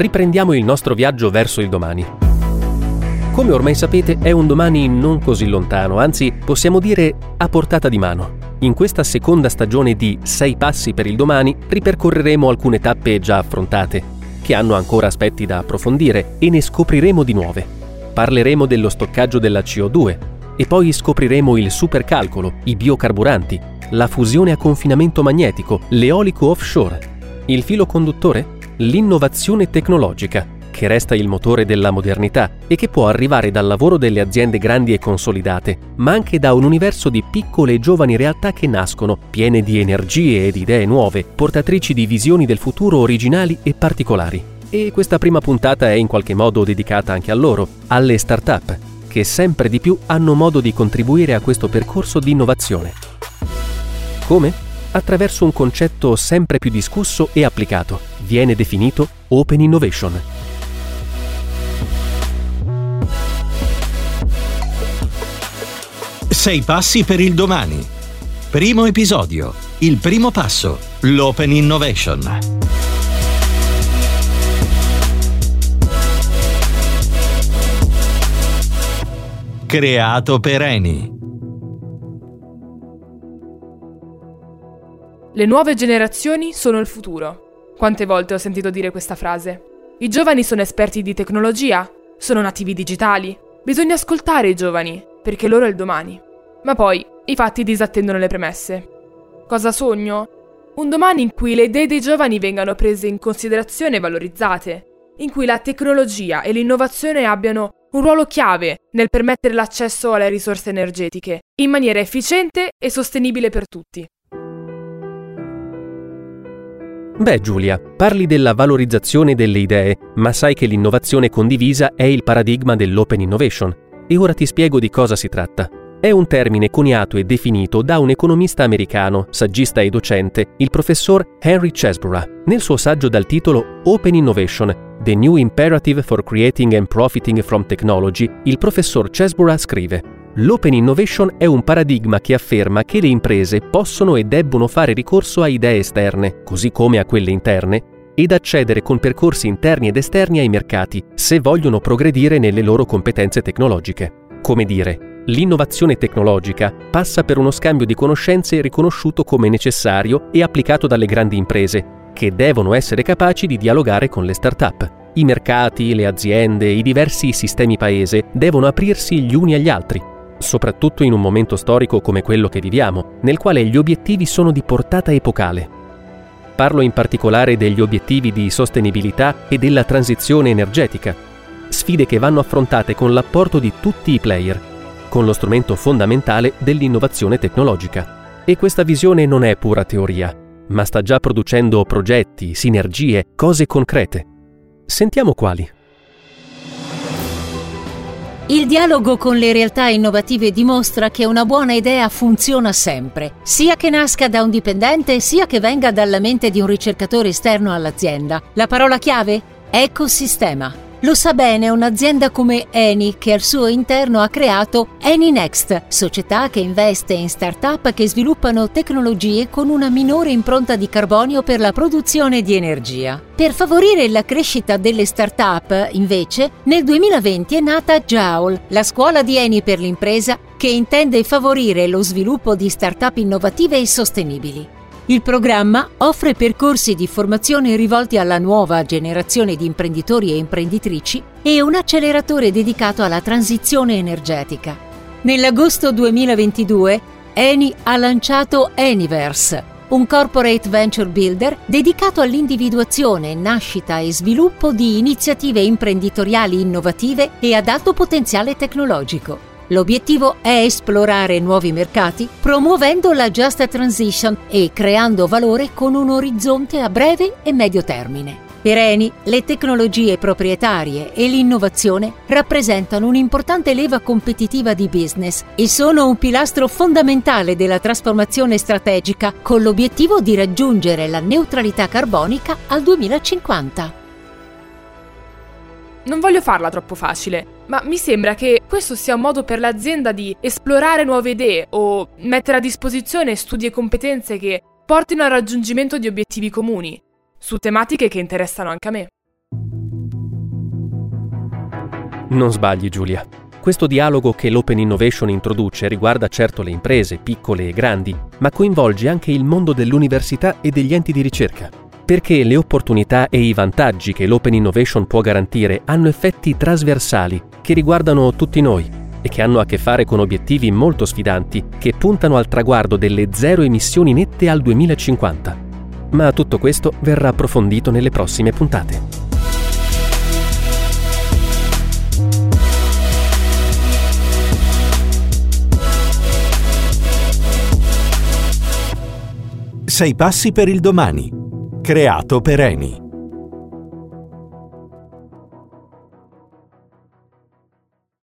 riprendiamo il nostro viaggio verso il domani. Come ormai sapete, è un domani non così lontano, anzi possiamo dire a portata di mano. In questa seconda stagione di Sei passi per il domani ripercorreremo alcune tappe già affrontate, che hanno ancora aspetti da approfondire e ne scopriremo di nuove. Parleremo dello stoccaggio della CO2 e poi scopriremo il supercalcolo, i biocarburanti, la fusione a confinamento magnetico, l'eolico offshore, il filo conduttore, l'innovazione tecnologica che resta il motore della modernità e che può arrivare dal lavoro delle aziende grandi e consolidate, ma anche da un universo di piccole e giovani realtà che nascono, piene di energie ed idee nuove, portatrici di visioni del futuro originali e particolari. E questa prima puntata è in qualche modo dedicata anche a loro, alle start-up, che sempre di più hanno modo di contribuire a questo percorso di innovazione. Come? Attraverso un concetto sempre più discusso e applicato. Viene definito Open Innovation. Sei passi per il domani. Primo episodio. Il primo passo. L'Open Innovation. Creato per Eni. Le nuove generazioni sono il futuro. Quante volte ho sentito dire questa frase? I giovani sono esperti di tecnologia? Sono nativi digitali? Bisogna ascoltare i giovani, perché loro è il domani. Ma poi i fatti disattendono le premesse. Cosa sogno? Un domani in cui le idee dei giovani vengano prese in considerazione e valorizzate, in cui la tecnologia e l'innovazione abbiano un ruolo chiave nel permettere l'accesso alle risorse energetiche in maniera efficiente e sostenibile per tutti. Beh Giulia, parli della valorizzazione delle idee, ma sai che l'innovazione condivisa è il paradigma dell'open innovation. E ora ti spiego di cosa si tratta. È un termine coniato e definito da un economista americano, saggista e docente, il professor Henry Chesborough, nel suo saggio dal titolo Open Innovation, The New Imperative for Creating and Profiting from Technology, il professor Chesborough scrive L'open innovation è un paradigma che afferma che le imprese possono e debbono fare ricorso a idee esterne, così come a quelle interne, ed accedere con percorsi interni ed esterni ai mercati, se vogliono progredire nelle loro competenze tecnologiche. Come dire, L'innovazione tecnologica passa per uno scambio di conoscenze riconosciuto come necessario e applicato dalle grandi imprese, che devono essere capaci di dialogare con le start-up. I mercati, le aziende, i diversi sistemi paese devono aprirsi gli uni agli altri, soprattutto in un momento storico come quello che viviamo, nel quale gli obiettivi sono di portata epocale. Parlo in particolare degli obiettivi di sostenibilità e della transizione energetica, sfide che vanno affrontate con l'apporto di tutti i player, con lo strumento fondamentale dell'innovazione tecnologica. E questa visione non è pura teoria, ma sta già producendo progetti, sinergie, cose concrete. Sentiamo quali. Il dialogo con le realtà innovative dimostra che una buona idea funziona sempre, sia che nasca da un dipendente sia che venga dalla mente di un ricercatore esterno all'azienda. La parola chiave? Ecosistema. Lo sa bene un'azienda come Eni che al suo interno ha creato Eni Next, società che investe in start-up che sviluppano tecnologie con una minore impronta di carbonio per la produzione di energia. Per favorire la crescita delle start-up, invece, nel 2020 è nata Joule, la scuola di Eni per l'impresa che intende favorire lo sviluppo di start-up innovative e sostenibili. Il programma offre percorsi di formazione rivolti alla nuova generazione di imprenditori e imprenditrici e un acceleratore dedicato alla transizione energetica. Nell'agosto 2022 Eni ha lanciato Eniverse, un corporate venture builder dedicato all'individuazione, nascita e sviluppo di iniziative imprenditoriali innovative e ad alto potenziale tecnologico. L'obiettivo è esplorare nuovi mercati, promuovendo la Just Transition e creando valore con un orizzonte a breve e medio termine. Per Eni, le tecnologie proprietarie e l'innovazione rappresentano un'importante leva competitiva di business e sono un pilastro fondamentale della trasformazione strategica con l'obiettivo di raggiungere la neutralità carbonica al 2050. Non voglio farla troppo facile, ma mi sembra che questo sia un modo per l'azienda di esplorare nuove idee o mettere a disposizione studi e competenze che portino al raggiungimento di obiettivi comuni, su tematiche che interessano anche a me. Non sbagli Giulia. Questo dialogo che l'Open Innovation introduce riguarda certo le imprese, piccole e grandi, ma coinvolge anche il mondo dell'università e degli enti di ricerca. Perché le opportunità e i vantaggi che l'Open Innovation può garantire hanno effetti trasversali che riguardano tutti noi e che hanno a che fare con obiettivi molto sfidanti che puntano al traguardo delle zero emissioni nette al 2050. Ma tutto questo verrà approfondito nelle prossime puntate. Sei passi per il domani. Creato per Eni.